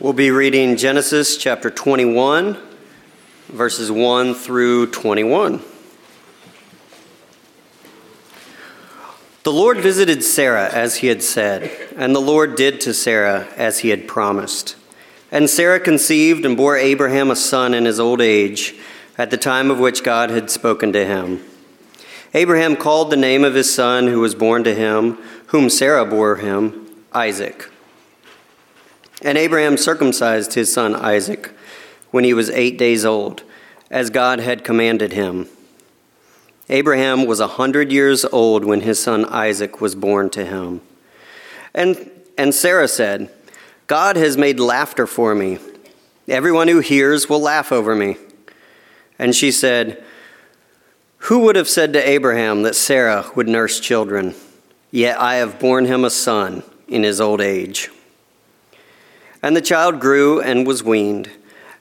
We'll be reading Genesis chapter 21, verses 1 through 21. The Lord visited Sarah as he had said, and the Lord did to Sarah as he had promised. And Sarah conceived and bore Abraham a son in his old age, at the time of which God had spoken to him. Abraham called the name of his son who was born to him, whom Sarah bore him, Isaac. And Abraham circumcised his son Isaac when he was eight days old, as God had commanded him. Abraham was a hundred years old when his son Isaac was born to him. And, and Sarah said, God has made laughter for me. Everyone who hears will laugh over me. And she said, Who would have said to Abraham that Sarah would nurse children? Yet I have borne him a son in his old age. And the child grew and was weaned.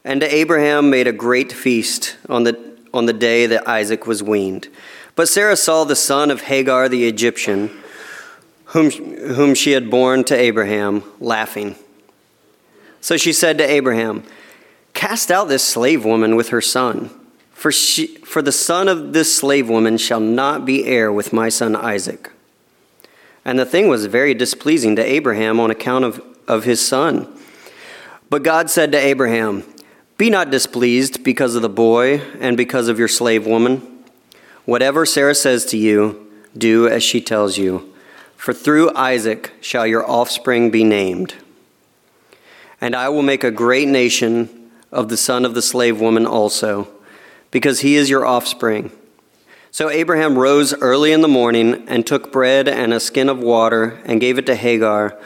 And Abraham made a great feast on the, on the day that Isaac was weaned. But Sarah saw the son of Hagar the Egyptian, whom, whom she had borne to Abraham, laughing. So she said to Abraham, Cast out this slave woman with her son, for, she, for the son of this slave woman shall not be heir with my son Isaac. And the thing was very displeasing to Abraham on account of, of his son. But God said to Abraham, Be not displeased because of the boy and because of your slave woman. Whatever Sarah says to you, do as she tells you. For through Isaac shall your offspring be named. And I will make a great nation of the son of the slave woman also, because he is your offspring. So Abraham rose early in the morning and took bread and a skin of water and gave it to Hagar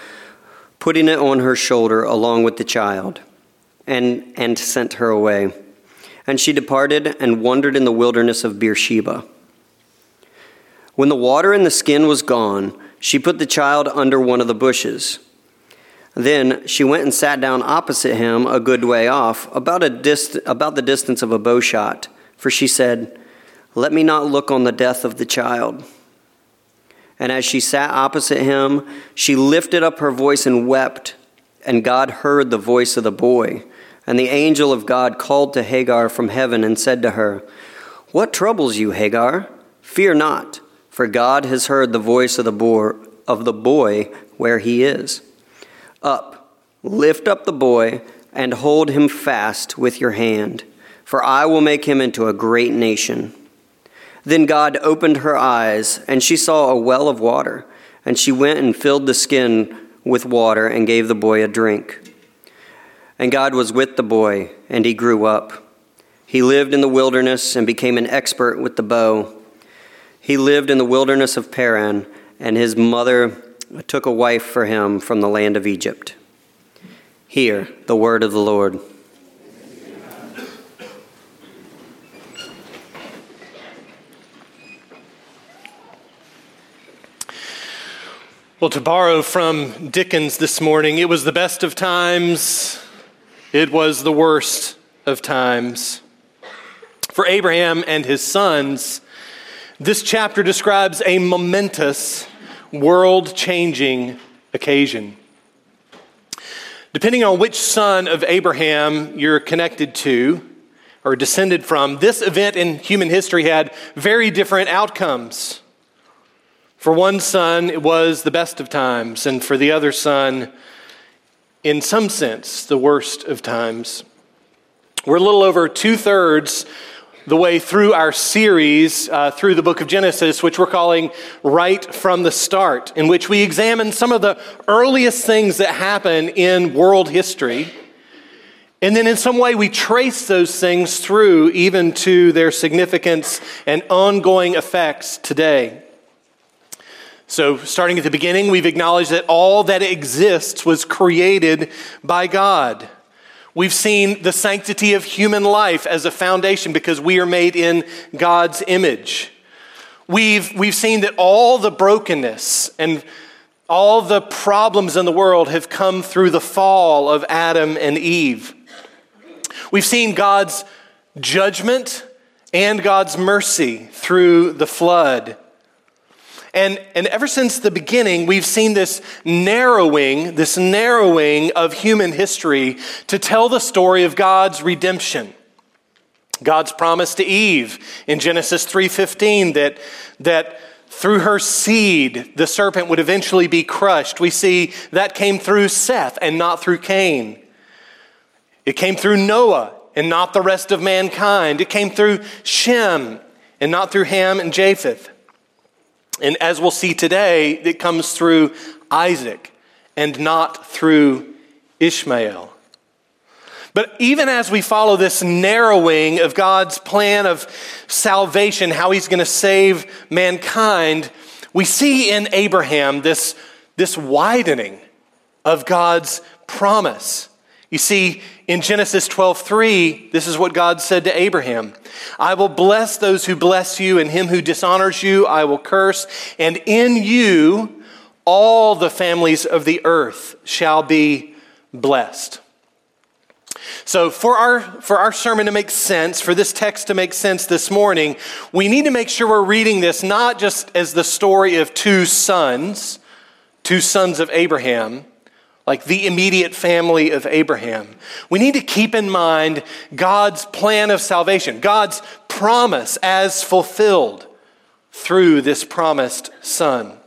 putting it on her shoulder along with the child, and, and sent her away. And she departed and wandered in the wilderness of Beersheba. When the water in the skin was gone, she put the child under one of the bushes. Then she went and sat down opposite him a good way off, about, a dist- about the distance of a bow shot, for she said, Let me not look on the death of the child. And as she sat opposite him, she lifted up her voice and wept. And God heard the voice of the boy. And the angel of God called to Hagar from heaven and said to her, What troubles you, Hagar? Fear not, for God has heard the voice of the boy, of the boy where he is. Up, lift up the boy, and hold him fast with your hand, for I will make him into a great nation. Then God opened her eyes, and she saw a well of water. And she went and filled the skin with water and gave the boy a drink. And God was with the boy, and he grew up. He lived in the wilderness and became an expert with the bow. He lived in the wilderness of Paran, and his mother took a wife for him from the land of Egypt. Hear the word of the Lord. Well, to borrow from Dickens this morning, it was the best of times, it was the worst of times. For Abraham and his sons, this chapter describes a momentous, world changing occasion. Depending on which son of Abraham you're connected to or descended from, this event in human history had very different outcomes. For one son, it was the best of times, and for the other son, in some sense, the worst of times. We're a little over two thirds the way through our series uh, through the book of Genesis, which we're calling Right from the Start, in which we examine some of the earliest things that happen in world history. And then, in some way, we trace those things through even to their significance and ongoing effects today. So, starting at the beginning, we've acknowledged that all that exists was created by God. We've seen the sanctity of human life as a foundation because we are made in God's image. We've, we've seen that all the brokenness and all the problems in the world have come through the fall of Adam and Eve. We've seen God's judgment and God's mercy through the flood. And, and ever since the beginning, we've seen this narrowing, this narrowing of human history to tell the story of God's redemption. God's promise to Eve in Genesis 3:15 that, that through her seed the serpent would eventually be crushed. We see that came through Seth and not through Cain. It came through Noah and not the rest of mankind. It came through Shem and not through Ham and Japheth. And as we'll see today, it comes through Isaac and not through Ishmael. But even as we follow this narrowing of God's plan of salvation, how he's going to save mankind, we see in Abraham this, this widening of God's promise. You see, in Genesis 12:3, this is what God said to Abraham. I will bless those who bless you, and him who dishonors you I will curse, and in you all the families of the earth shall be blessed. So, for our, for our sermon to make sense, for this text to make sense this morning, we need to make sure we're reading this not just as the story of two sons, two sons of Abraham, like the immediate family of Abraham. We need to keep in mind God's plan of salvation, God's promise as fulfilled through this promised son.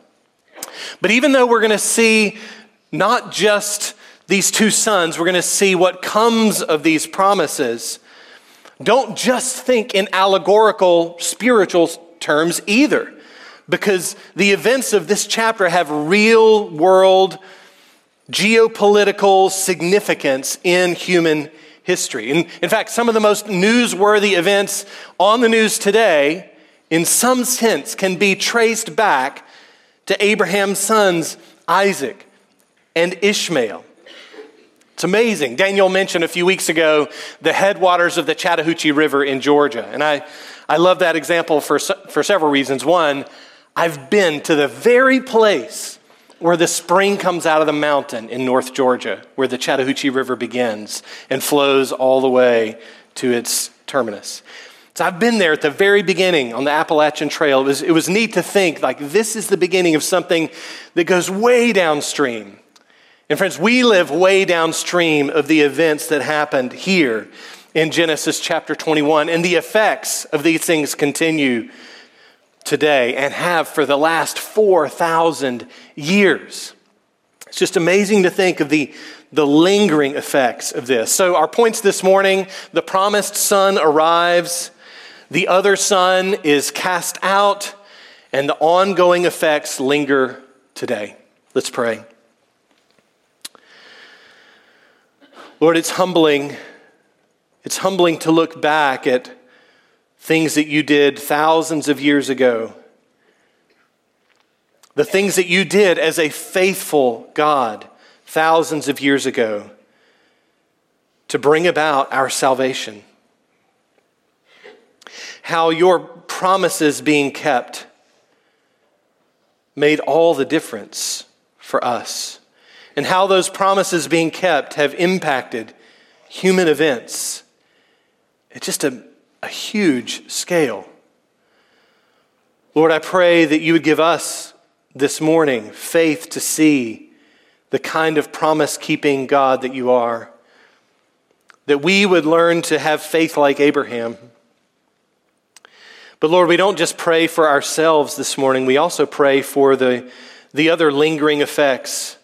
But even though we're going to see not just these two sons, we're going to see what comes of these promises. Don't just think in allegorical spiritual terms either, because the events of this chapter have real world geopolitical significance in human history. In, in fact, some of the most newsworthy events on the news today, in some sense, can be traced back to Abraham's sons, Isaac and Ishmael. It's amazing. Daniel mentioned a few weeks ago the headwaters of the Chattahoochee River in Georgia. And I, I love that example for, for several reasons. One, I've been to the very place where the spring comes out of the mountain in North Georgia, where the Chattahoochee River begins and flows all the way to its terminus. So I've been there at the very beginning on the Appalachian Trail. It was, it was neat to think like this is the beginning of something that goes way downstream. And friends, we live way downstream of the events that happened here in Genesis chapter 21, and the effects of these things continue today and have for the last 4,000 years. It's just amazing to think of the, the lingering effects of this. So, our points this morning the promised son arrives, the other son is cast out, and the ongoing effects linger today. Let's pray. Lord, it's humbling. It's humbling to look back at things that you did thousands of years ago, the things that you did as a faithful God thousands of years ago to bring about our salvation. How your promises being kept made all the difference for us, and how those promises being kept have impacted human events. It's just a a huge scale. Lord, I pray that you would give us this morning faith to see the kind of promise keeping God that you are. That we would learn to have faith like Abraham. But Lord, we don't just pray for ourselves this morning, we also pray for the, the other lingering effects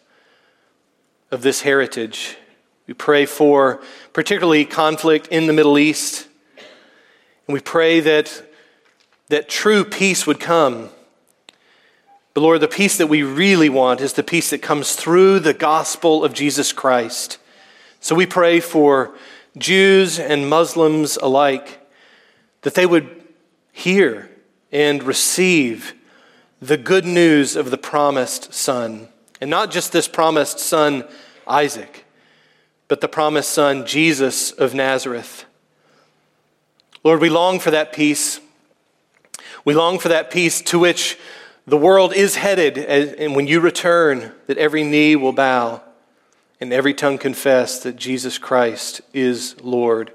of this heritage. We pray for particularly conflict in the Middle East. And we pray that, that true peace would come. But Lord, the peace that we really want is the peace that comes through the gospel of Jesus Christ. So we pray for Jews and Muslims alike that they would hear and receive the good news of the promised Son. And not just this promised Son, Isaac, but the promised Son, Jesus of Nazareth. Lord, we long for that peace. We long for that peace to which the world is headed, and when you return, that every knee will bow and every tongue confess that Jesus Christ is Lord.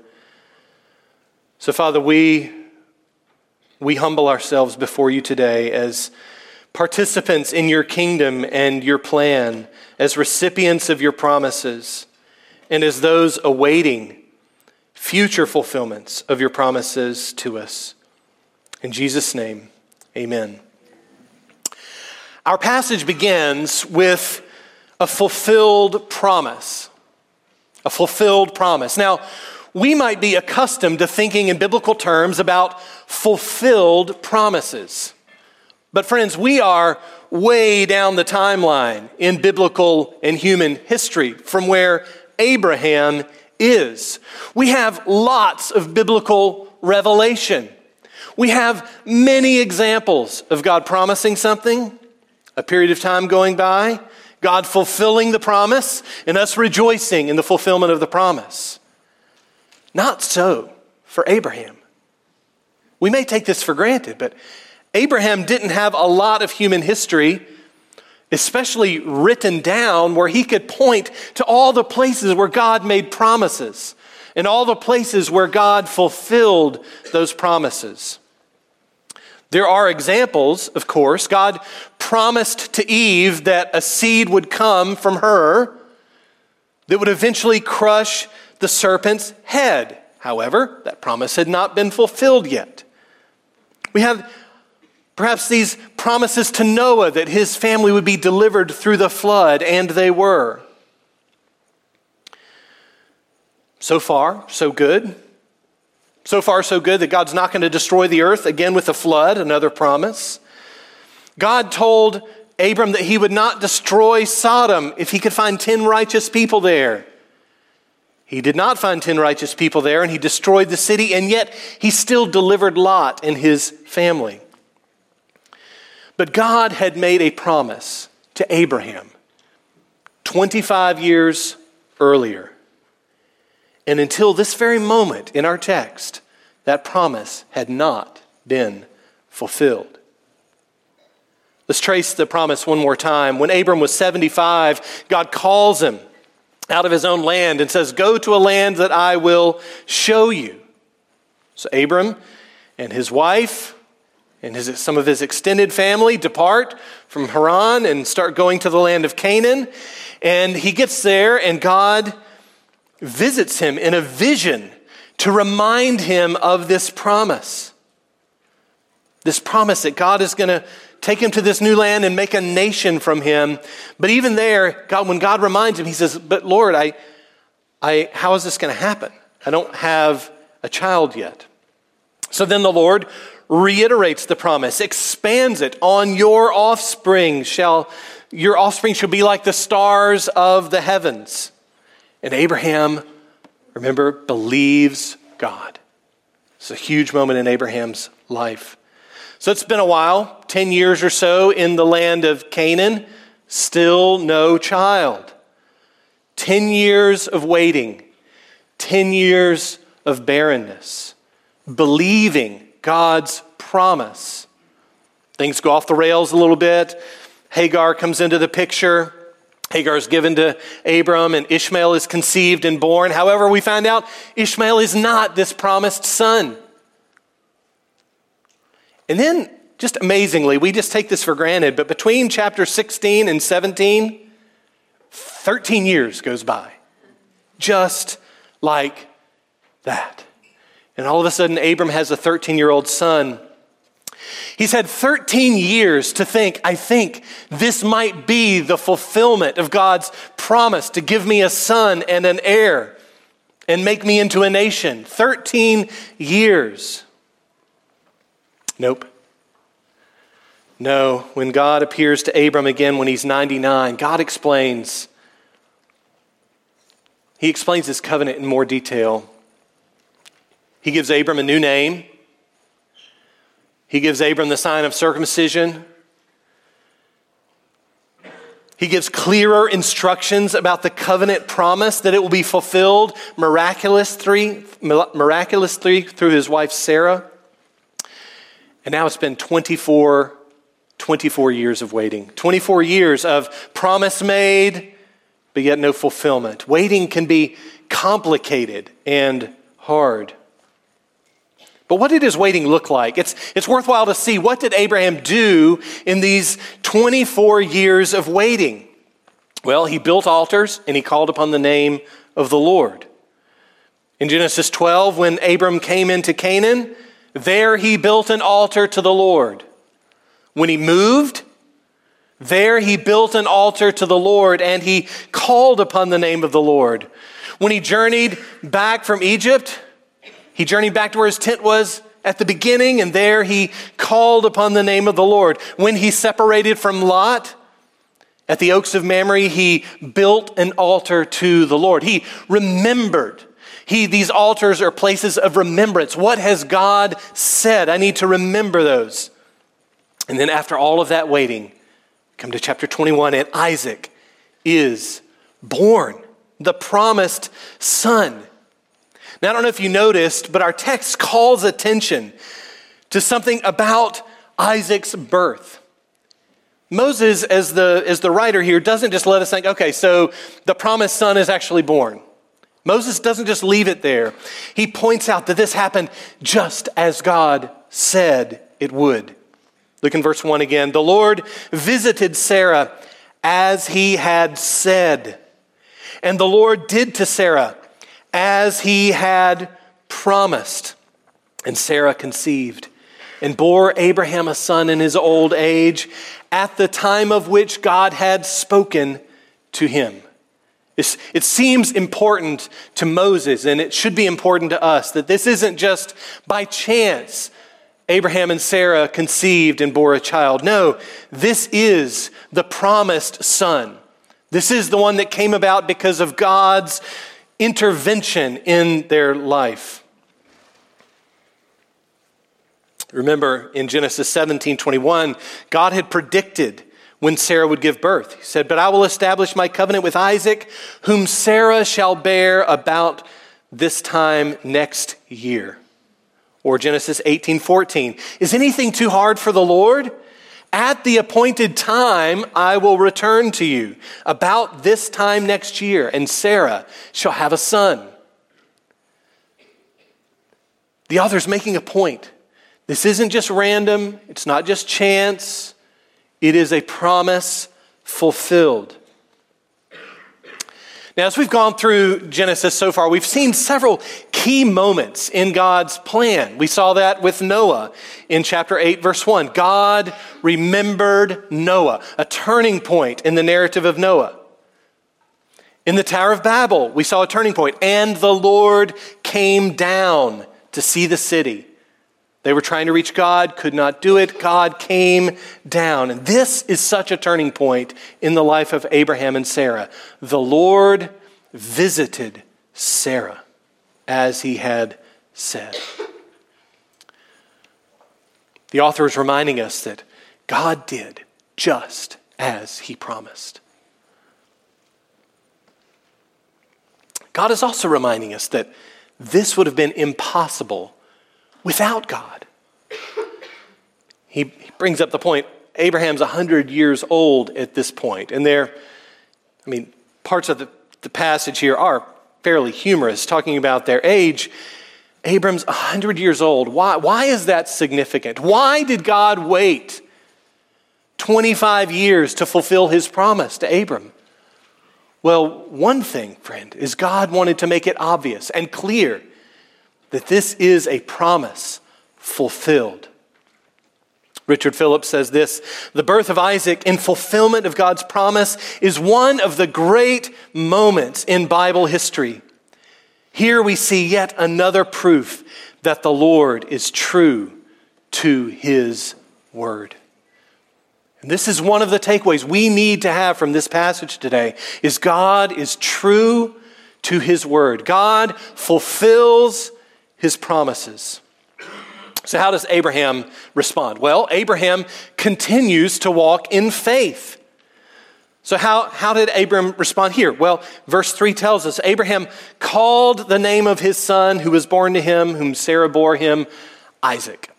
So, Father, we, we humble ourselves before you today as participants in your kingdom and your plan, as recipients of your promises, and as those awaiting future fulfillments of your promises to us. In Jesus' name, amen. Our passage begins with a fulfilled promise. A fulfilled promise. Now, we might be accustomed to thinking in biblical terms about fulfilled promises. But, friends, we are way down the timeline in biblical and human history from where Abraham is. We have lots of biblical revelation. We have many examples of God promising something, a period of time going by, God fulfilling the promise, and us rejoicing in the fulfillment of the promise. Not so for Abraham. We may take this for granted, but Abraham didn't have a lot of human history, especially written down, where he could point to all the places where God made promises and all the places where God fulfilled those promises. There are examples, of course. God promised to Eve that a seed would come from her that would eventually crush the serpent's head. However, that promise had not been fulfilled yet. We have perhaps these promises to Noah that his family would be delivered through the flood, and they were. So far, so good. So far, so good that God's not going to destroy the earth again with a flood, another promise. God told Abram that he would not destroy Sodom if he could find 10 righteous people there. He did not find 10 righteous people there, and he destroyed the city, and yet he still delivered Lot and his family. But God had made a promise to Abraham 25 years earlier. And until this very moment in our text, that promise had not been fulfilled. Let's trace the promise one more time. When Abram was 75, God calls him out of his own land and says, Go to a land that I will show you. So Abram and his wife and his, some of his extended family depart from Haran and start going to the land of Canaan. And he gets there, and God visits him in a vision to remind him of this promise. This promise that God is going to take him to this new land and make a nation from him. But even there, God, when God reminds him, he says, But Lord, I, I, how is this going to happen? I don't have a child yet. So then the Lord reiterates the promise, expands it on your offspring shall your offspring shall be like the stars of the heavens. And Abraham, remember, believes God. It's a huge moment in Abraham's life. So it's been a while, 10 years or so in the land of Canaan, still no child. 10 years of waiting, 10 years of barrenness, believing God's promise. Things go off the rails a little bit. Hagar comes into the picture. Hagar is given to Abram, and Ishmael is conceived and born. However, we find out Ishmael is not this promised son. And then, just amazingly, we just take this for granted, but between chapter 16 and 17, 13 years goes by. Just like that. And all of a sudden, Abram has a 13 year old son. He's had 13 years to think, I think this might be the fulfillment of God's promise to give me a son and an heir and make me into a nation. 13 years. Nope. No, when God appears to Abram again when he's 99, God explains. He explains his covenant in more detail. He gives Abram a new name. He gives Abram the sign of circumcision. He gives clearer instructions about the covenant promise that it will be fulfilled miraculously, miraculously through his wife Sarah. And now it's been 24, 24 years of waiting. 24 years of promise made, but yet no fulfillment. Waiting can be complicated and hard. But what did his waiting look like? It's, it's worthwhile to see what did Abraham do in these 24 years of waiting? Well, he built altars and he called upon the name of the Lord. In Genesis 12, when Abram came into Canaan, there he built an altar to the Lord. When he moved, there he built an altar to the Lord and he called upon the name of the Lord. When he journeyed back from Egypt, he journeyed back to where his tent was at the beginning, and there he called upon the name of the Lord. When he separated from Lot at the Oaks of Mamre, he built an altar to the Lord. He remembered. He, these altars are places of remembrance. What has God said? I need to remember those. And then, after all of that waiting, come to chapter 21, and Isaac is born, the promised son. Now, I don't know if you noticed, but our text calls attention to something about Isaac's birth. Moses, as the, as the writer here, doesn't just let us think, okay, so the promised son is actually born. Moses doesn't just leave it there. He points out that this happened just as God said it would. Look in verse 1 again. The Lord visited Sarah as he had said. And the Lord did to Sarah as he had promised. And Sarah conceived and bore Abraham a son in his old age at the time of which God had spoken to him. It's, it seems important to Moses, and it should be important to us, that this isn't just by chance Abraham and Sarah conceived and bore a child. No, this is the promised son. This is the one that came about because of God's intervention in their life. Remember in Genesis 17 21, God had predicted when Sarah would give birth. He said, But I will establish my covenant with Isaac, whom Sarah shall bear about this time next year. Or Genesis 18 14. Is anything too hard for the Lord? At the appointed time, I will return to you about this time next year, and Sarah shall have a son. The author's making a point. This isn't just random, it's not just chance, it is a promise fulfilled. Now, as we've gone through Genesis so far, we've seen several key moments in God's plan. We saw that with Noah in chapter 8, verse 1. God remembered Noah, a turning point in the narrative of Noah. In the Tower of Babel, we saw a turning point, and the Lord came down to see the city. They were trying to reach God, could not do it. God came down. And this is such a turning point in the life of Abraham and Sarah. The Lord visited Sarah as he had said. The author is reminding us that God did just as he promised. God is also reminding us that this would have been impossible without God. He, he brings up the point Abraham's 100 years old at this point, and there, I mean, parts of the, the passage here are fairly humorous, talking about their age. Abram's 100 years old. Why, why is that significant? Why did God wait 25 years to fulfill his promise to Abram? Well, one thing, friend, is God wanted to make it obvious and clear that this is a promise fulfilled. Richard Phillips says this The birth of Isaac in fulfillment of God's promise is one of the great moments in Bible history. Here we see yet another proof that the Lord is true to his word. And this is one of the takeaways we need to have from this passage today is God is true to his word. God fulfills his promises. So, how does Abraham respond? Well, Abraham continues to walk in faith. So, how, how did Abraham respond here? Well, verse 3 tells us Abraham called the name of his son who was born to him, whom Sarah bore him, Isaac.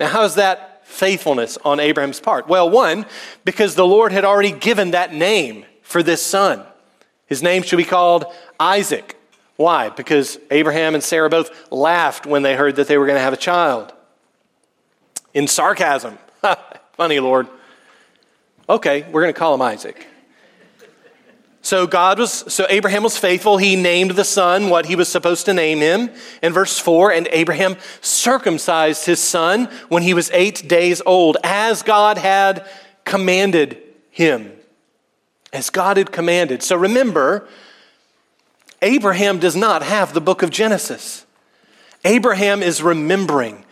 Now, how is that faithfulness on Abraham's part? Well, one, because the Lord had already given that name for this son. His name should be called Isaac Why? Because Abraham and Sarah both laughed when they heard that they were going to have a child. In sarcasm. Funny, Lord. Okay, we're going to call him Isaac. So God was so Abraham was faithful. He named the son what he was supposed to name him. In verse 4, and Abraham circumcised his son when he was 8 days old as God had commanded him. As God had commanded. So remember, Abraham does not have the book of Genesis. Abraham is remembering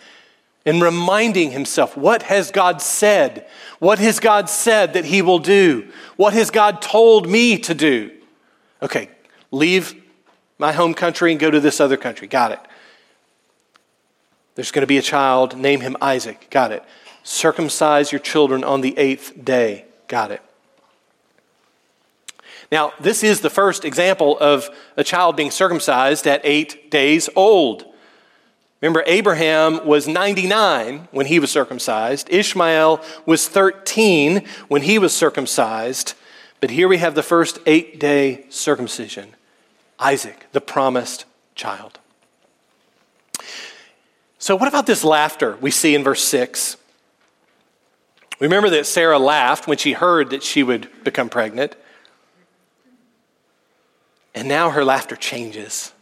and reminding himself what has God said? What has God said that he will do? What has God told me to do? Okay, leave my home country and go to this other country. Got it. There's going to be a child, name him Isaac. Got it. Circumcise your children on the eighth day. Got it. Now, this is the first example of a child being circumcised at eight days old. Remember, Abraham was 99 when he was circumcised. Ishmael was 13 when he was circumcised. But here we have the first eight day circumcision Isaac, the promised child. So, what about this laughter we see in verse 6? Remember that Sarah laughed when she heard that she would become pregnant. And now her laughter changes.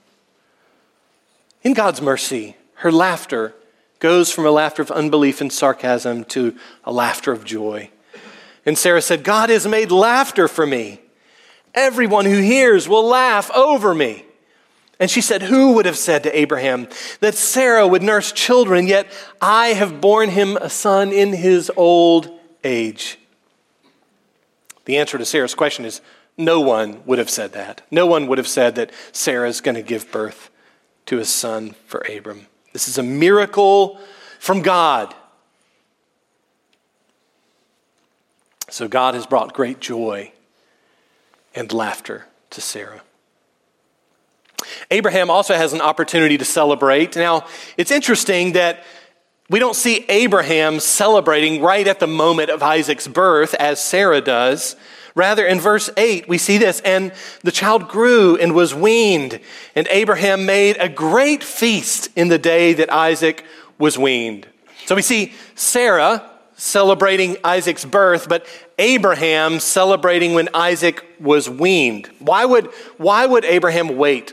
In God's mercy, her laughter goes from a laughter of unbelief and sarcasm to a laughter of joy. And Sarah said, God has made laughter for me. Everyone who hears will laugh over me. And she said, Who would have said to Abraham that Sarah would nurse children, yet I have borne him a son in his old age? The answer to Sarah's question is no one would have said that. No one would have said that Sarah is going to give birth to a son for Abram. This is a miracle from God. So God has brought great joy and laughter to Sarah. Abraham also has an opportunity to celebrate. Now, it's interesting that we don't see Abraham celebrating right at the moment of Isaac's birth as Sarah does. Rather, in verse 8, we see this and the child grew and was weaned, and Abraham made a great feast in the day that Isaac was weaned. So we see Sarah celebrating Isaac's birth, but Abraham celebrating when Isaac was weaned. Why would, why would Abraham wait?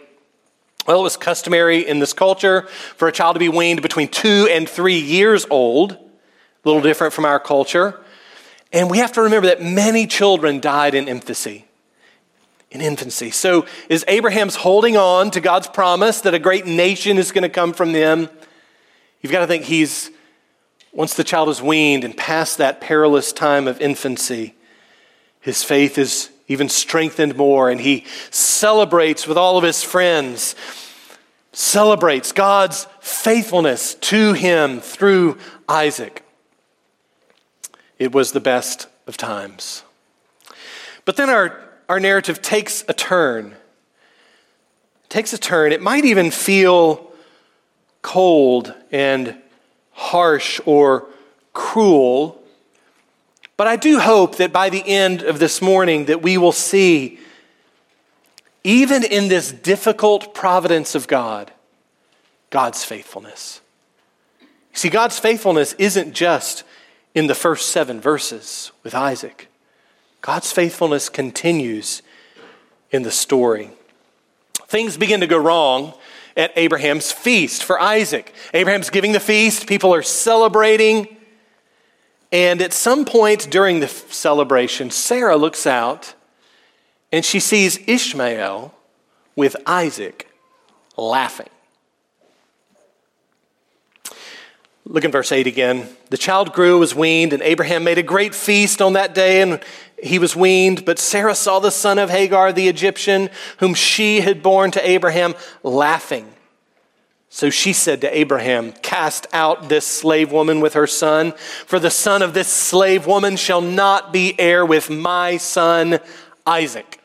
Well, it was customary in this culture for a child to be weaned between two and three years old, a little different from our culture. And we have to remember that many children died in infancy. In infancy. So is Abraham's holding on to God's promise that a great nation is going to come from them? You've got to think he's, once the child is weaned and past that perilous time of infancy, his faith is even strengthened more, and he celebrates with all of his friends, celebrates God's faithfulness to him through Isaac. It was the best of times. But then our, our narrative takes a turn. takes a turn. It might even feel cold and harsh or cruel. But I do hope that by the end of this morning that we will see even in this difficult providence of God, God's faithfulness. See, God's faithfulness isn't just in the first seven verses with Isaac. God's faithfulness continues in the story. Things begin to go wrong at Abraham's feast for Isaac. Abraham's giving the feast, people are celebrating. And at some point during the celebration, Sarah looks out and she sees Ishmael with Isaac laughing. Look in verse 8 again. The child grew, was weaned, and Abraham made a great feast on that day, and he was weaned. But Sarah saw the son of Hagar, the Egyptian, whom she had borne to Abraham, laughing. So she said to Abraham, Cast out this slave woman with her son, for the son of this slave woman shall not be heir with my son Isaac.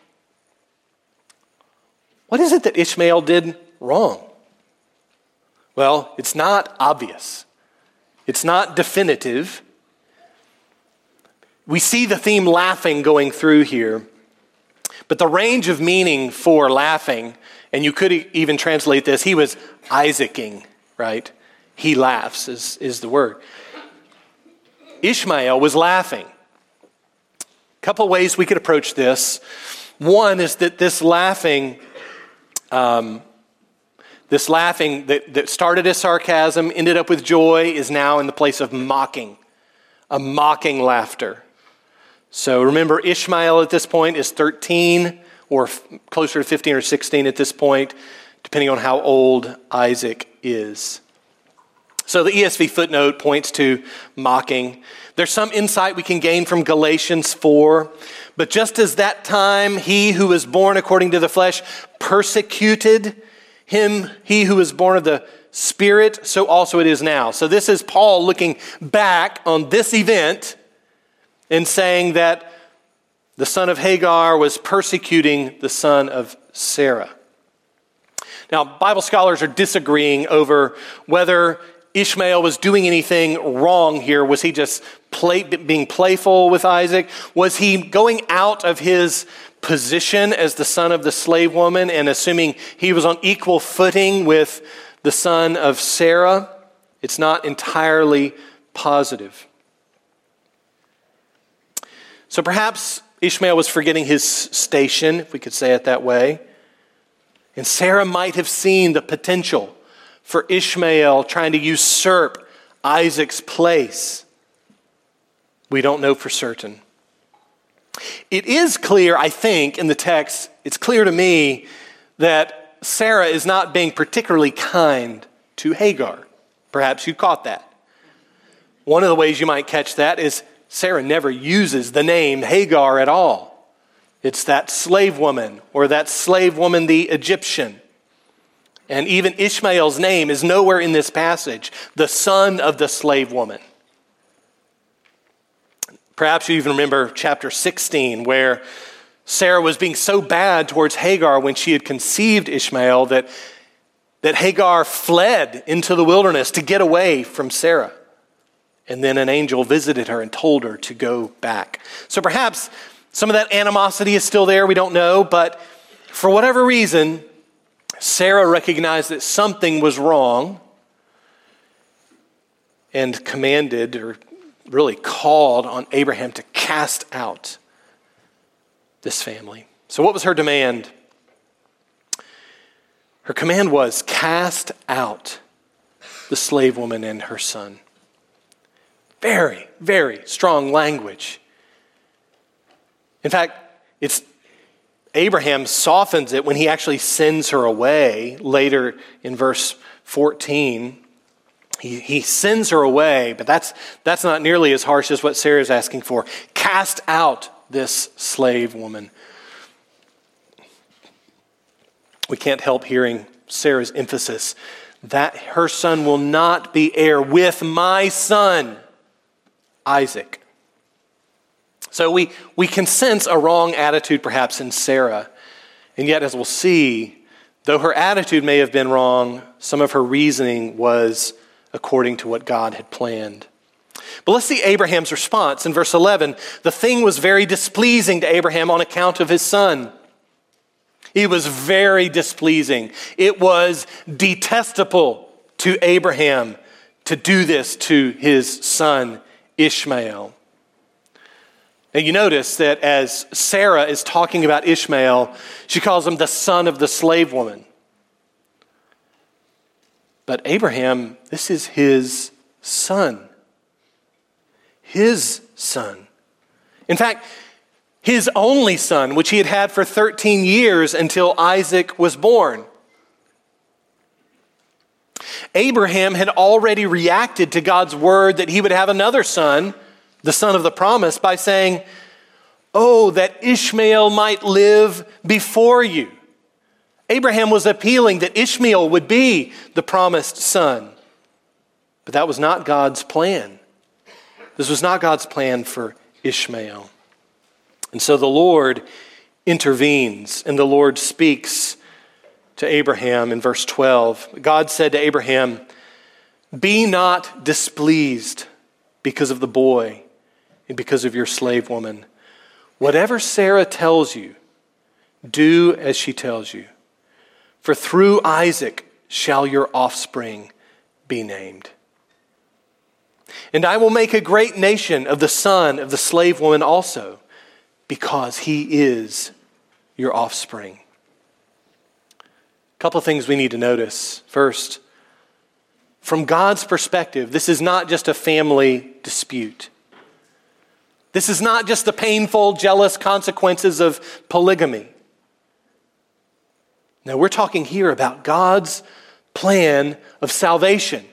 What is it that Ishmael did wrong? Well, it's not obvious. It's not definitive. We see the theme laughing going through here, but the range of meaning for laughing And you could even translate this, he was Isaacing, right? He laughs, is, is the word. Ishmael was laughing. A couple ways we could approach this. One is that this laughing, um, this laughing that, that started as sarcasm, ended up with joy, is now in the place of mocking, a mocking laughter. So remember, Ishmael at this point is 13 or f- closer to 15 or 16 at this point, depending on how old Isaac is. So the ESV footnote points to mocking. There's some insight we can gain from Galatians 4. But just as that time he who was born according to the flesh persecuted him, he who is born of the Spirit, so also it is now. So this is Paul looking back on this event and saying that the son of Hagar was persecuting the son of Sarah. Now, Bible scholars are disagreeing over whether Ishmael was doing anything wrong here. Was he just play, being playful with Isaac? Was he going out of his position as the son of the slave woman and assuming he was on equal footing with the son of Sarah? It's not entirely positive. So perhaps Ishmael was forgetting his station, if we could say it that way. And Sarah might have seen the potential for Ishmael trying to usurp Isaac's place. We don't know for certain. It is clear, I think, in the text, it's clear to me that Sarah is not being particularly kind to Hagar. Perhaps you caught that. One of the ways you might catch that is Sarah never uses the name Hagar at all. It's that slave woman or that slave woman, the Egyptian. And even Ishmael's name is nowhere in this passage, the son of the slave woman. Perhaps you even remember chapter 16, where Sarah was being so bad towards Hagar when she had conceived Ishmael that, that Hagar fled into the wilderness to get away from Sarah. And then an angel visited her and told her to go back. So perhaps some of that animosity is still there, we don't know, but for whatever reason, Sarah recognized that something was wrong and commanded, or really called on Abraham to cast out this family. So, what was her demand? Her command was cast out the slave woman and her son. Very, very strong language. In fact, it's Abraham softens it when he actually sends her away later in verse 14. He, he sends her away, but that's, that's not nearly as harsh as what Sarah is asking for. Cast out this slave woman. We can't help hearing Sarah's emphasis that her son will not be heir with my son, Isaac. So we, we can sense a wrong attitude perhaps in Sarah. And yet, as we'll see, though her attitude may have been wrong, some of her reasoning was according to what God had planned. But let's see Abraham's response. In verse 11, the thing was very displeasing to Abraham on account of his son. It was very displeasing. It was detestable to Abraham to do this to his son Ishmael. Now, you notice that as Sarah is talking about Ishmael, she calls him the son of the slave woman. But Abraham, this is his son. His son. In fact, his only son, which he had had for 13 years until Isaac was born. Abraham had already reacted to God's word that he would have another son the son of the promise, by saying, Oh, that Ishmael might live before you. Abraham was appealing that Ishmael would be the promised son. But that was not God's plan. This was not God's plan for Ishmael. And so the Lord intervenes and the Lord speaks to Abraham in verse 12. God said to Abraham, Be not displeased because of the boy and because of your slave woman. Whatever Sarah tells you, do as she tells you. For through Isaac shall your offspring be named. And I will make a great nation of the son of the slave woman also, because he is your offspring. A couple of things we need to notice. First, from God's perspective, this is not just a family dispute. This is not just the painful, jealous consequences of polygamy. Now, we're talking here about God's plan of salvation.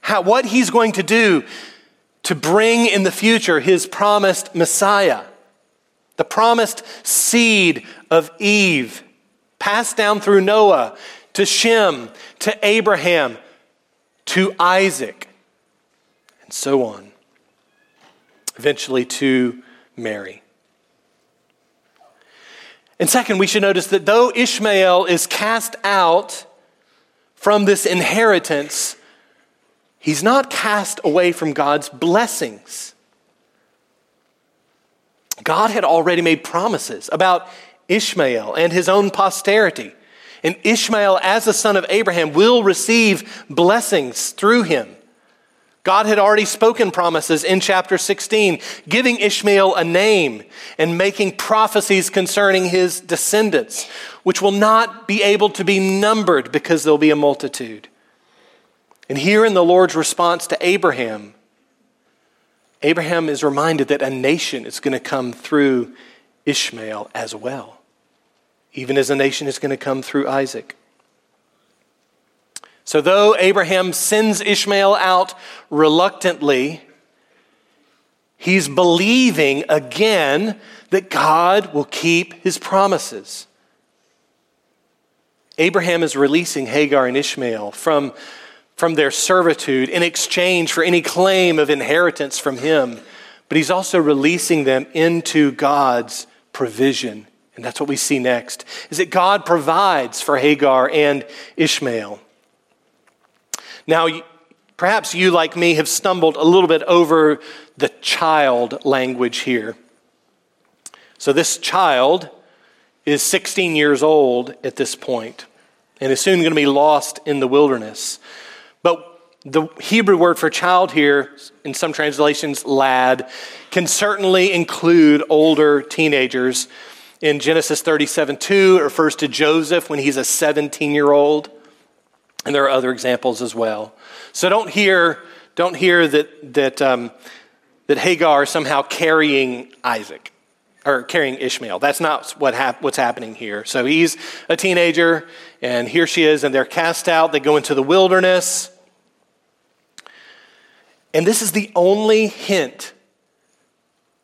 How, what he's going to do to bring in the future his promised Messiah, the promised seed of Eve, passed down through Noah to Shem, to Abraham, to Isaac, and so on, eventually to Mary. And second, we should notice that though Ishmael is cast out from this inheritance, he's not cast away from God's blessings. God had already made promises about Ishmael and his own posterity. And Ishmael, as a son of Abraham, will receive blessings through him. God had already spoken promises in chapter 16, giving Ishmael a name and making prophecies concerning his descendants, which will not be able to be numbered because there'll be a multitude. And here in the Lord's response to Abraham, Abraham is reminded that a nation is going to come through Ishmael as well, even as a nation is going to come through Isaac. So, though Abraham sends Ishmael out reluctantly, he's believing again that God will keep his promises. Abraham is releasing Hagar and Ishmael from, from their servitude in exchange for any claim of inheritance from him, but he's also releasing them into God's provision. And that's what we see next is that God provides for Hagar and Ishmael. Now, perhaps you, like me, have stumbled a little bit over the child language here. So, this child is 16 years old at this point and is soon going to be lost in the wilderness. But the Hebrew word for child here, in some translations, lad, can certainly include older teenagers. In Genesis 37 2, it refers to Joseph when he's a 17 year old. And there are other examples as well. So don't hear, don't hear that, that, um, that Hagar is somehow carrying Isaac or carrying Ishmael. That's not what hap- what's happening here. So he's a teenager, and here she is, and they're cast out. They go into the wilderness. And this is the only hint.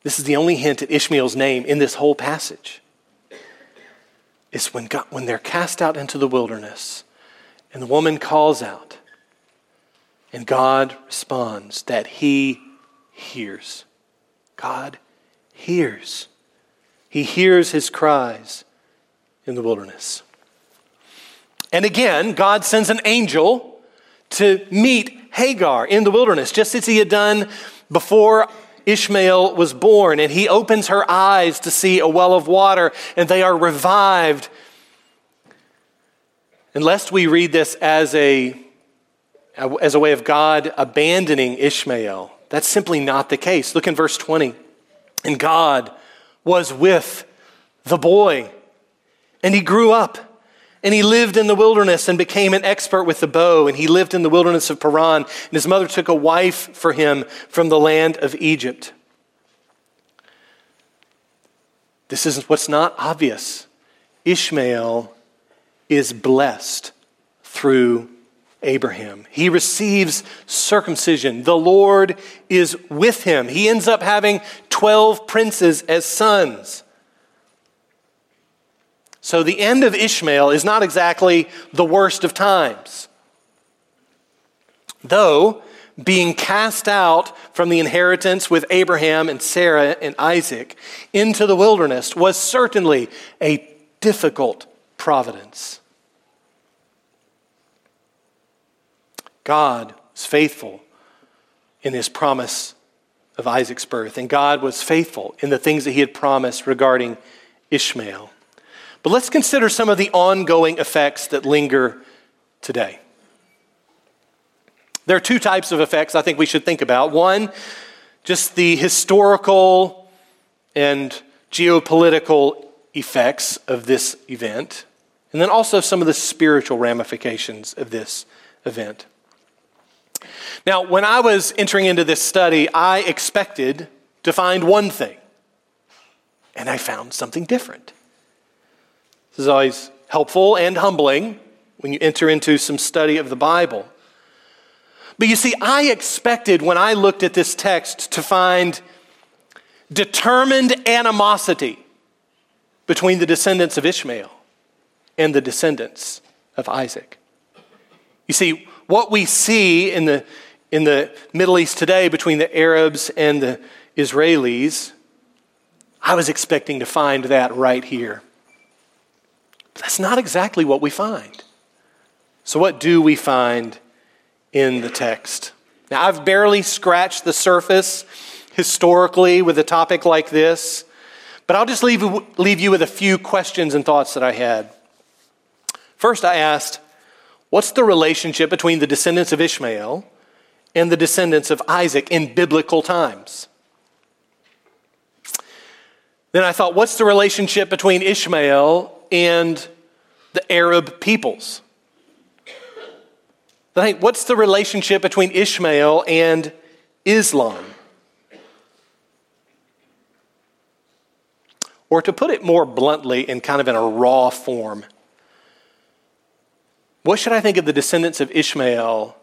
This is the only hint at Ishmael's name in this whole passage. Is when, God, when they're cast out into the wilderness and the woman calls out, and God responds that he hears. God hears. He hears his cries in the wilderness. And again, God sends an angel to meet Hagar in the wilderness, just as he had done before Ishmael was born. And he opens her eyes to see a well of water, and they are revived Unless we read this as a, as a way of God abandoning Ishmael, that's simply not the case. Look in verse 20. And God was with the boy, and he grew up. And he lived in the wilderness and became an expert with the bow. And he lived in the wilderness of Paran. And his mother took a wife for him from the land of Egypt. This is what's not obvious. Ishmael is blessed through Abraham. He receives circumcision. The Lord is with him. He ends up having 12 princes as sons. So the end of Ishmael is not exactly the worst of times. Though being cast out from the inheritance with Abraham and Sarah and Isaac into the wilderness was certainly a difficult providence. God was faithful in his promise of Isaac's birth, and God was faithful in the things that he had promised regarding Ishmael. But let's consider some of the ongoing effects that linger today. There are two types of effects I think we should think about. One, just the historical and geopolitical effects of this event, and then also some of the spiritual ramifications of this event. Now, when I was entering into this study, I expected to find one thing, and I found something different. This is always helpful and humbling when you enter into some study of the Bible. But you see, I expected when I looked at this text to find determined animosity between the descendants of Ishmael and the descendants of Isaac. You see, what we see in the, in the Middle East today between the Arabs and the Israelis, I was expecting to find that right here. But that's not exactly what we find. So, what do we find in the text? Now, I've barely scratched the surface historically with a topic like this, but I'll just leave, leave you with a few questions and thoughts that I had. First, I asked, what's the relationship between the descendants of Ishmael and the descendants of Isaac in biblical times? Then I thought, what's the relationship between Ishmael and the Arab peoples? Then, what's the relationship between Ishmael and Islam? Or to put it more bluntly and kind of in a raw form, what should I think of the descendants of Ishmael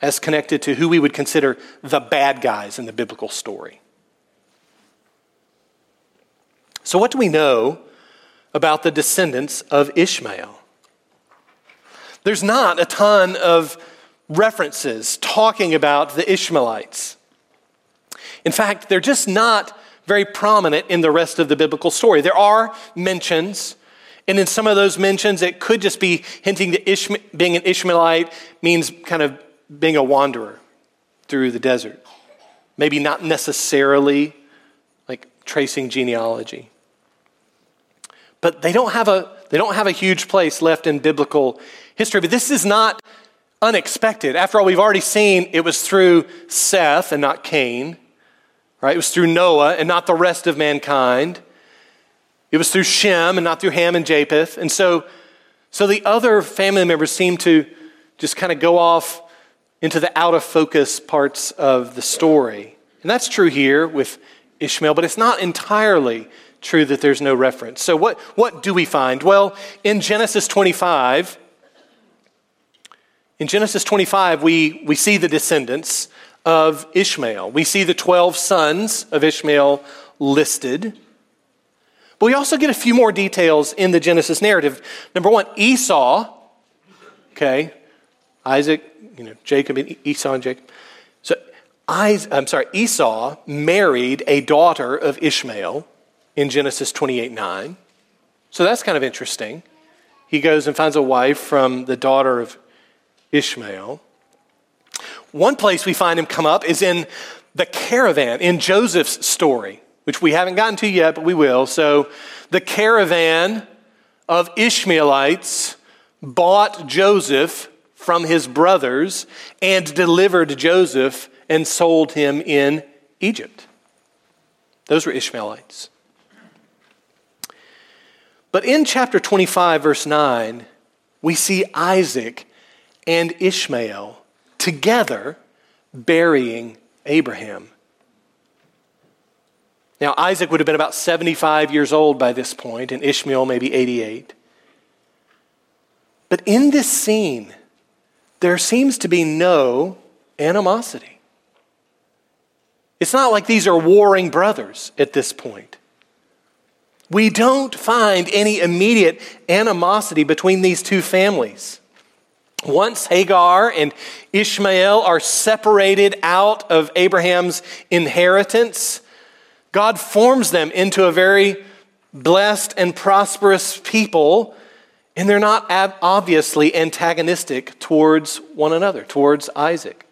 as connected to who we would consider the bad guys in the biblical story? So, what do we know about the descendants of Ishmael? There's not a ton of references talking about the Ishmaelites. In fact, they're just not very prominent in the rest of the biblical story. There are mentions, and in some of those mentions, it could just be hinting that Ishma- being an Ishmaelite means kind of being a wanderer through the desert. Maybe not necessarily like tracing genealogy. But they don't have a, they don't have a huge place left in biblical history. But this is not unexpected. After all, we've already seen it was through Seth and not Cain, right? It was through Noah and not the rest of mankind. It was through Shem and not through Ham and Japheth. And so, so the other family members seem to just kind of go off into the out of focus parts of the story. And that's true here with Ishmael, but it's not entirely true that there's no reference. So, what, what do we find? Well, in Genesis 25, in Genesis 25, we, we see the descendants of Ishmael. We see the 12 sons of Ishmael listed. But we also get a few more details in the Genesis narrative. Number one, Esau, okay, Isaac, you know, Jacob and Esau and Jacob. So, I, I'm sorry, Esau married a daughter of Ishmael in Genesis 28 9. So that's kind of interesting. He goes and finds a wife from the daughter of Ishmael. One place we find him come up is in the caravan, in Joseph's story, which we haven't gotten to yet, but we will. So the caravan of Ishmaelites bought Joseph from his brothers and delivered Joseph and sold him in Egypt. Those were Ishmaelites. But in chapter 25, verse 9, we see Isaac and Ishmael together burying Abraham. Now, Isaac would have been about 75 years old by this point, and Ishmael maybe 88. But in this scene, there seems to be no animosity. It's not like these are warring brothers at this point. We don't find any immediate animosity between these two families. Once Hagar and Ishmael are separated out of Abraham's inheritance, God forms them into a very blessed and prosperous people, and they're not obviously antagonistic towards one another, towards Isaac.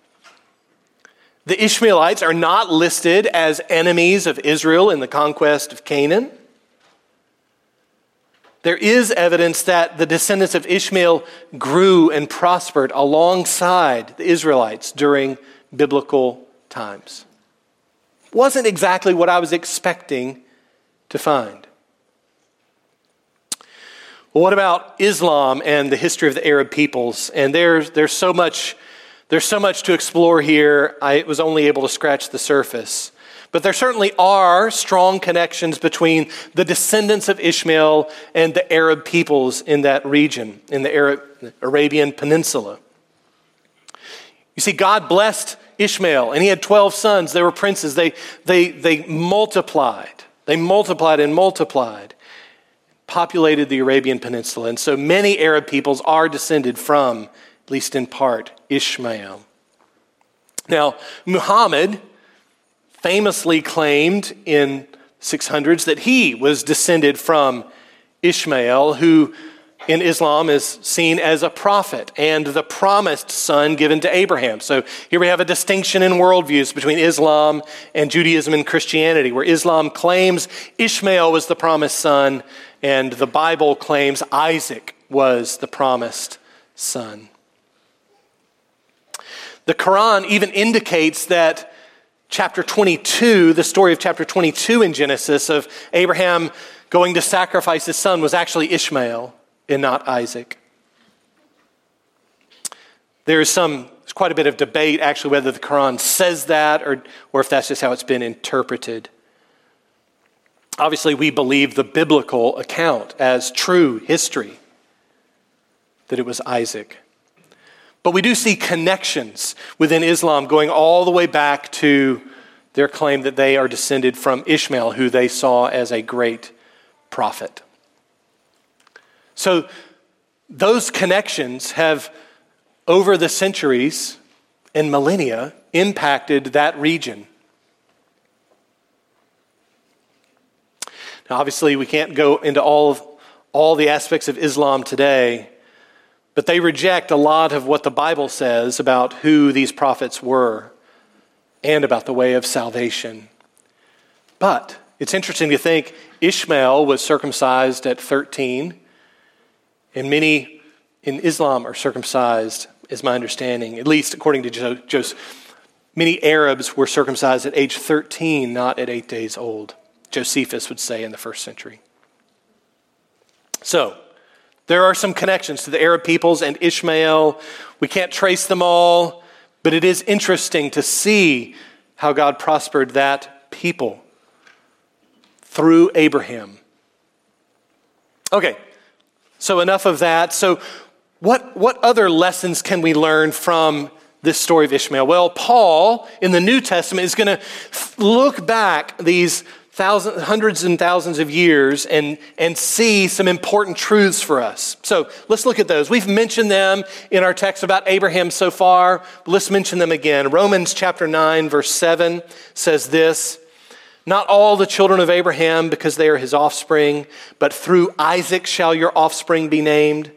The Ishmaelites are not listed as enemies of Israel in the conquest of Canaan. there is evidence that the descendants of Ishmael grew and prospered alongside the Israelites during biblical times. Wasn't exactly what I was expecting to find. Well, what about Islam and the history of the Arab peoples? And there's, there's, so, much, there's so much to explore here. I was only able to scratch the surface. But there certainly are strong connections between the descendants of Ishmael and the Arab peoples in that region, in the Arab, Arabian Peninsula. You see, God blessed Ishmael, and he had 12 sons. They were princes. They, they, they multiplied. They multiplied and multiplied, populated the Arabian Peninsula. And so many Arab peoples are descended from, at least in part, Ishmael. Now, Muhammad famously claimed in 600s that he was descended from Ishmael, who in Islam is seen as a prophet and the promised son given to Abraham. So here we have a distinction in worldviews between Islam and Judaism and Christianity, where Islam claims Ishmael was the promised son and the Bible claims Isaac was the promised son. The Quran even indicates that chapter 22, the story of chapter 22 in Genesis of Abraham going to sacrifice his son was actually Ishmael and not Isaac. There's some there's quite a bit of debate actually whether the Quran says that or, or if that's just how it's been interpreted. Obviously, we believe the biblical account as true history that it was Isaac. But we do see connections within Islam going all the way back to their claim that they are descended from Ishmael, who they saw as a great prophet. So those connections have, over the centuries and millennia, impacted that region. Now, obviously, we can't go into all, of, all the aspects of Islam today. But they reject a lot of what the Bible says about who these prophets were and about the way of salvation. But it's interesting to think Ishmael was circumcised at 13, and many in Islam are circumcised, is my understanding, at least according to Joseph. Many Arabs were circumcised at age 13, not at eight days old, Josephus would say in the first century. So, there are some connections to the Arab peoples and Ishmael. We can't trace them all, but it is interesting to see how God prospered that people through Abraham. Okay, so enough of that. So, what, what other lessons can we learn from this story of Ishmael? Well, Paul in the New Testament is going to look back these thousands, hundreds and thousands of years and, and see some important truths for us. So let's look at those. We've mentioned them in our text about Abraham so far, but let's mention them again. Romans chapter 9, verse 7 says this Not all the children of Abraham, because they are his offspring, but through Isaac shall your offspring be named.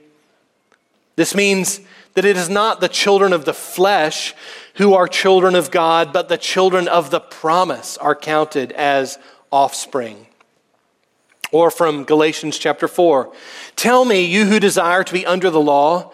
This means that it is not the children of the flesh who are children of God, but the children of the promise are counted as offspring. Or from Galatians chapter 4 Tell me, you who desire to be under the law,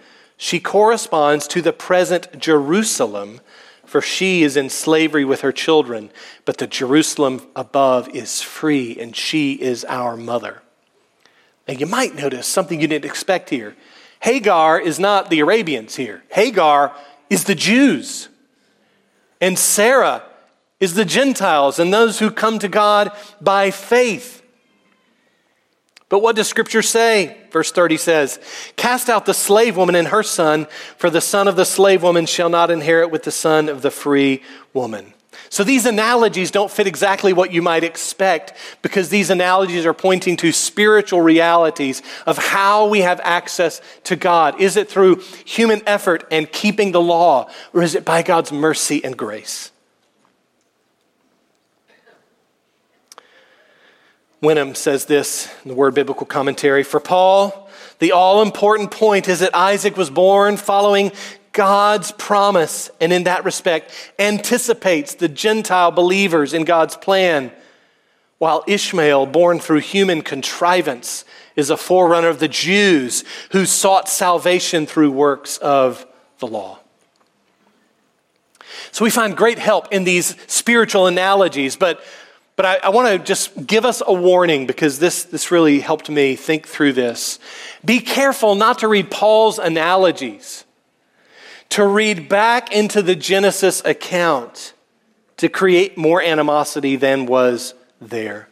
She corresponds to the present Jerusalem, for she is in slavery with her children. But the Jerusalem above is free, and she is our mother. Now, you might notice something you didn't expect here. Hagar is not the Arabians here. Hagar is the Jews, and Sarah is the Gentiles and those who come to God by faith. But what does Scripture say? Verse 30 says, Cast out the slave woman and her son, for the son of the slave woman shall not inherit with the son of the free woman. So these analogies don't fit exactly what you might expect because these analogies are pointing to spiritual realities of how we have access to God. Is it through human effort and keeping the law, or is it by God's mercy and grace? Wenham says this in the Word Biblical Commentary For Paul, the all important point is that Isaac was born following God's promise, and in that respect, anticipates the Gentile believers in God's plan, while Ishmael, born through human contrivance, is a forerunner of the Jews who sought salvation through works of the law. So we find great help in these spiritual analogies, but, but I, I want to just give us a warning because this, this really helped me think through this. Be careful not to read Paul's analogies to read back into the Genesis account to create more animosity than was there.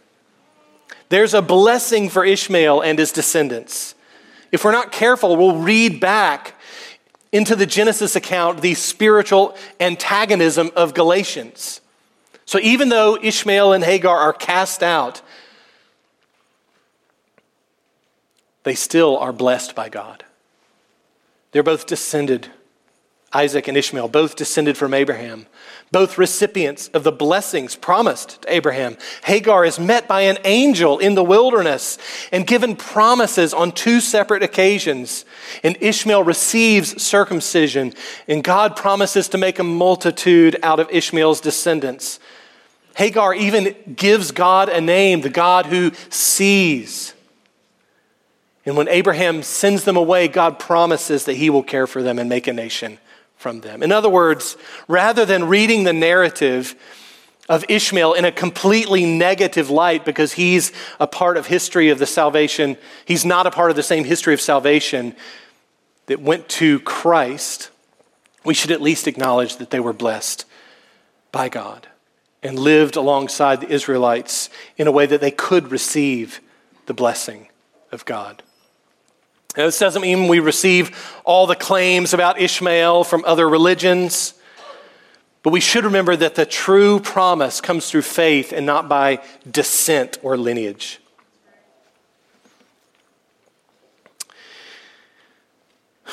There's a blessing for Ishmael and his descendants. If we're not careful, we'll read back into the Genesis account the spiritual antagonism of Galatians. So even though Ishmael and Hagar are cast out, they still are blessed by God. They're both descended Isaac and Ishmael, both descended from Abraham, both recipients of the blessings promised to Abraham. Hagar is met by an angel in the wilderness and given promises on two separate occasions. And Ishmael receives circumcision, and God promises to make a multitude out of Ishmael's descendants. Hagar even gives God a name, the God who sees. And when Abraham sends them away, God promises that he will care for them and make a nation from them. In other words, rather than reading the narrative of Ishmael in a completely negative light because he's a part of history of the salvation, he's not a part of the same history of salvation that went to Christ, we should at least acknowledge that they were blessed by God and lived alongside the Israelites in a way that they could receive the blessing of God. Now, this doesn't mean we receive all the claims about Ishmael from other religions, but we should remember that the true promise comes through faith and not by descent or lineage.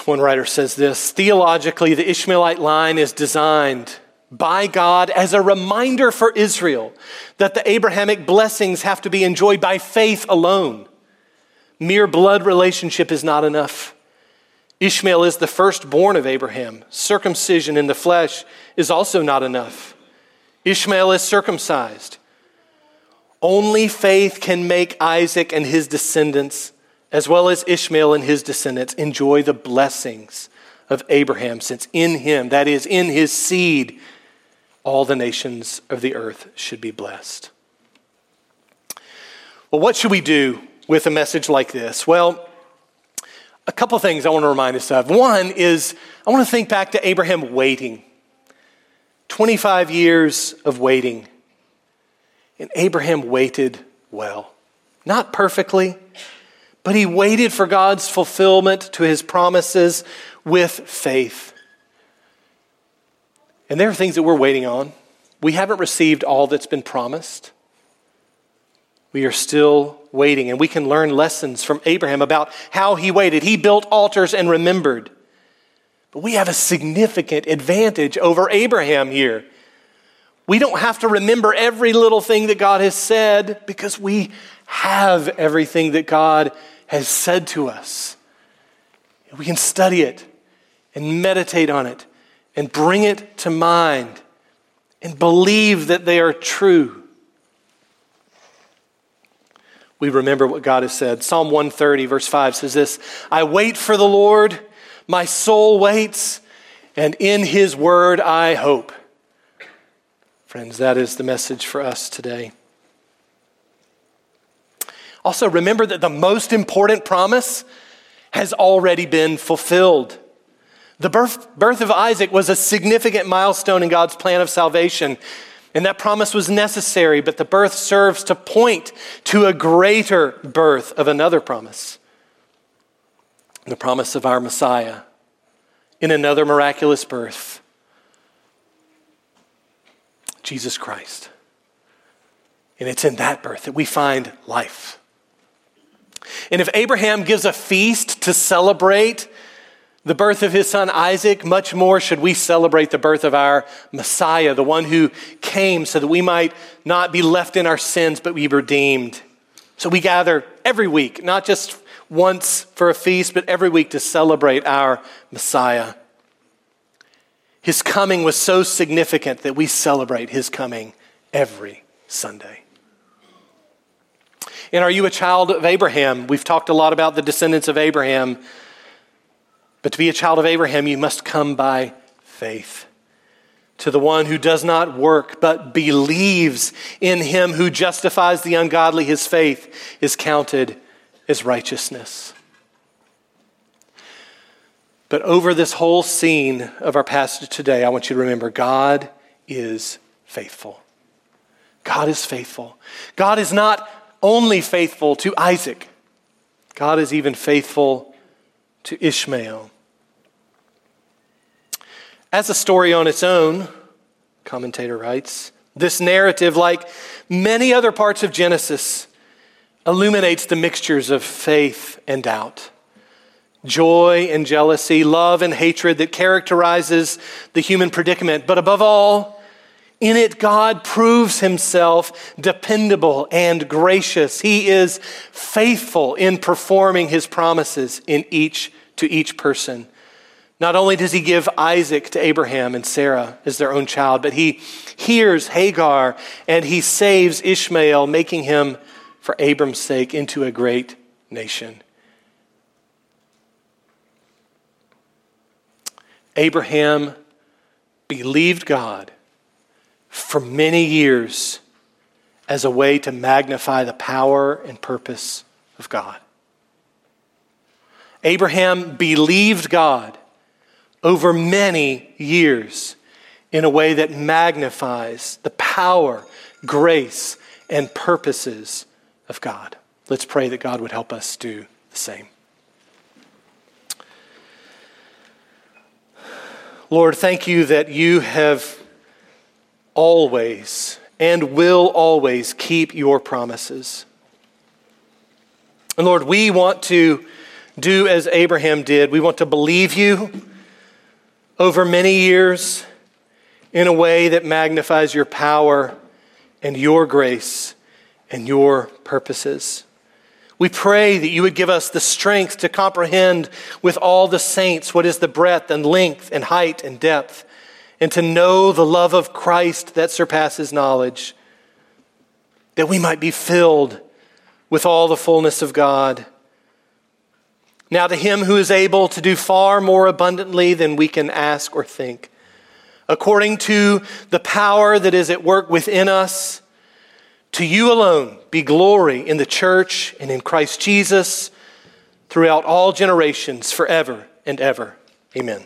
One writer says this theologically, the Ishmaelite line is designed by God as a reminder for Israel that the Abrahamic blessings have to be enjoyed by faith alone. Mere blood relationship is not enough. Ishmael is the firstborn of Abraham. Circumcision in the flesh is also not enough. Ishmael is circumcised. Only faith can make Isaac and his descendants, as well as Ishmael and his descendants, enjoy the blessings of Abraham, since in him, that is, in his seed, all the nations of the earth should be blessed. Well, what should we do with a message like this? Well, a couple things I want to remind us of. One is I want to think back to Abraham waiting 25 years of waiting. And Abraham waited well. Not perfectly, but he waited for God's fulfillment to his promises with faith. And there are things that we're waiting on. We haven't received all that's been promised. We are still waiting, and we can learn lessons from Abraham about how he waited. He built altars and remembered. But we have a significant advantage over Abraham here. We don't have to remember every little thing that God has said because we have everything that God has said to us. We can study it and meditate on it and bring it to mind and believe that they are true we remember what God has said. Psalm 130, verse 5 says this I wait for the Lord, my soul waits, and in his word I hope. Friends, that is the message for us today. Also, remember that the most important promise has already been fulfilled. The birth, birth of Isaac was a significant milestone in God's plan of salvation. And that promise was necessary, but the birth serves to point to a greater birth of another promise the promise of our Messiah in another miraculous birth. Jesus Christ. And it's in that birth that we find life. And if Abraham gives a feast to celebrate the birth of his son Isaac, much more should we celebrate the birth of our Messiah, the one who came so that we might not be left in our sins, but be redeemed. So we gather every week, not just once for a feast, but every week to celebrate our Messiah. His coming was so significant that we celebrate his coming every Sunday. And are you a child of Abraham? We've talked a lot about the descendants of Abraham. But to be a child of Abraham, you must come by faith. To the one who does not work, but believes in him who justifies the ungodly, his faith is counted as righteousness. But over this whole scene of our passage today, I want you to remember God is faithful. God is faithful. God is not only faithful to Isaac, God is even faithful to Ishmael. As a story on its own, commentator writes, this narrative, like many other parts of Genesis, illuminates the mixtures of faith and doubt, joy and jealousy, love and hatred that characterizes the human predicament. But above all, in it, God proves himself dependable and gracious. He is faithful in performing his promises in each to each person. Not only does he give Isaac to Abraham and Sarah as their own child, but he hears Hagar and he saves Ishmael, making him, for Abram's sake, into a great nation. Abraham believed God for many years as a way to magnify the power and purpose of God. Abraham believed God over many years in a way that magnifies the power, grace, and purposes of God. Let's pray that God would help us do the same. Lord, thank you that you have always and will always keep your promises. And Lord, we want to do as Abraham did. We want to believe you over many years in a way that magnifies your power and your grace and your purposes. We pray that you would give us the strength to comprehend with all the saints what is the breadth and length and height and depth, and to know the love of Christ that surpasses knowledge, that we might be filled with all the fullness of God now, to him who is able to do far more abundantly than we can ask or think, according to the power that is at work within us, to you alone be glory in the church and in Christ Jesus throughout all generations, forever and ever. Amen.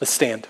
Let's stand.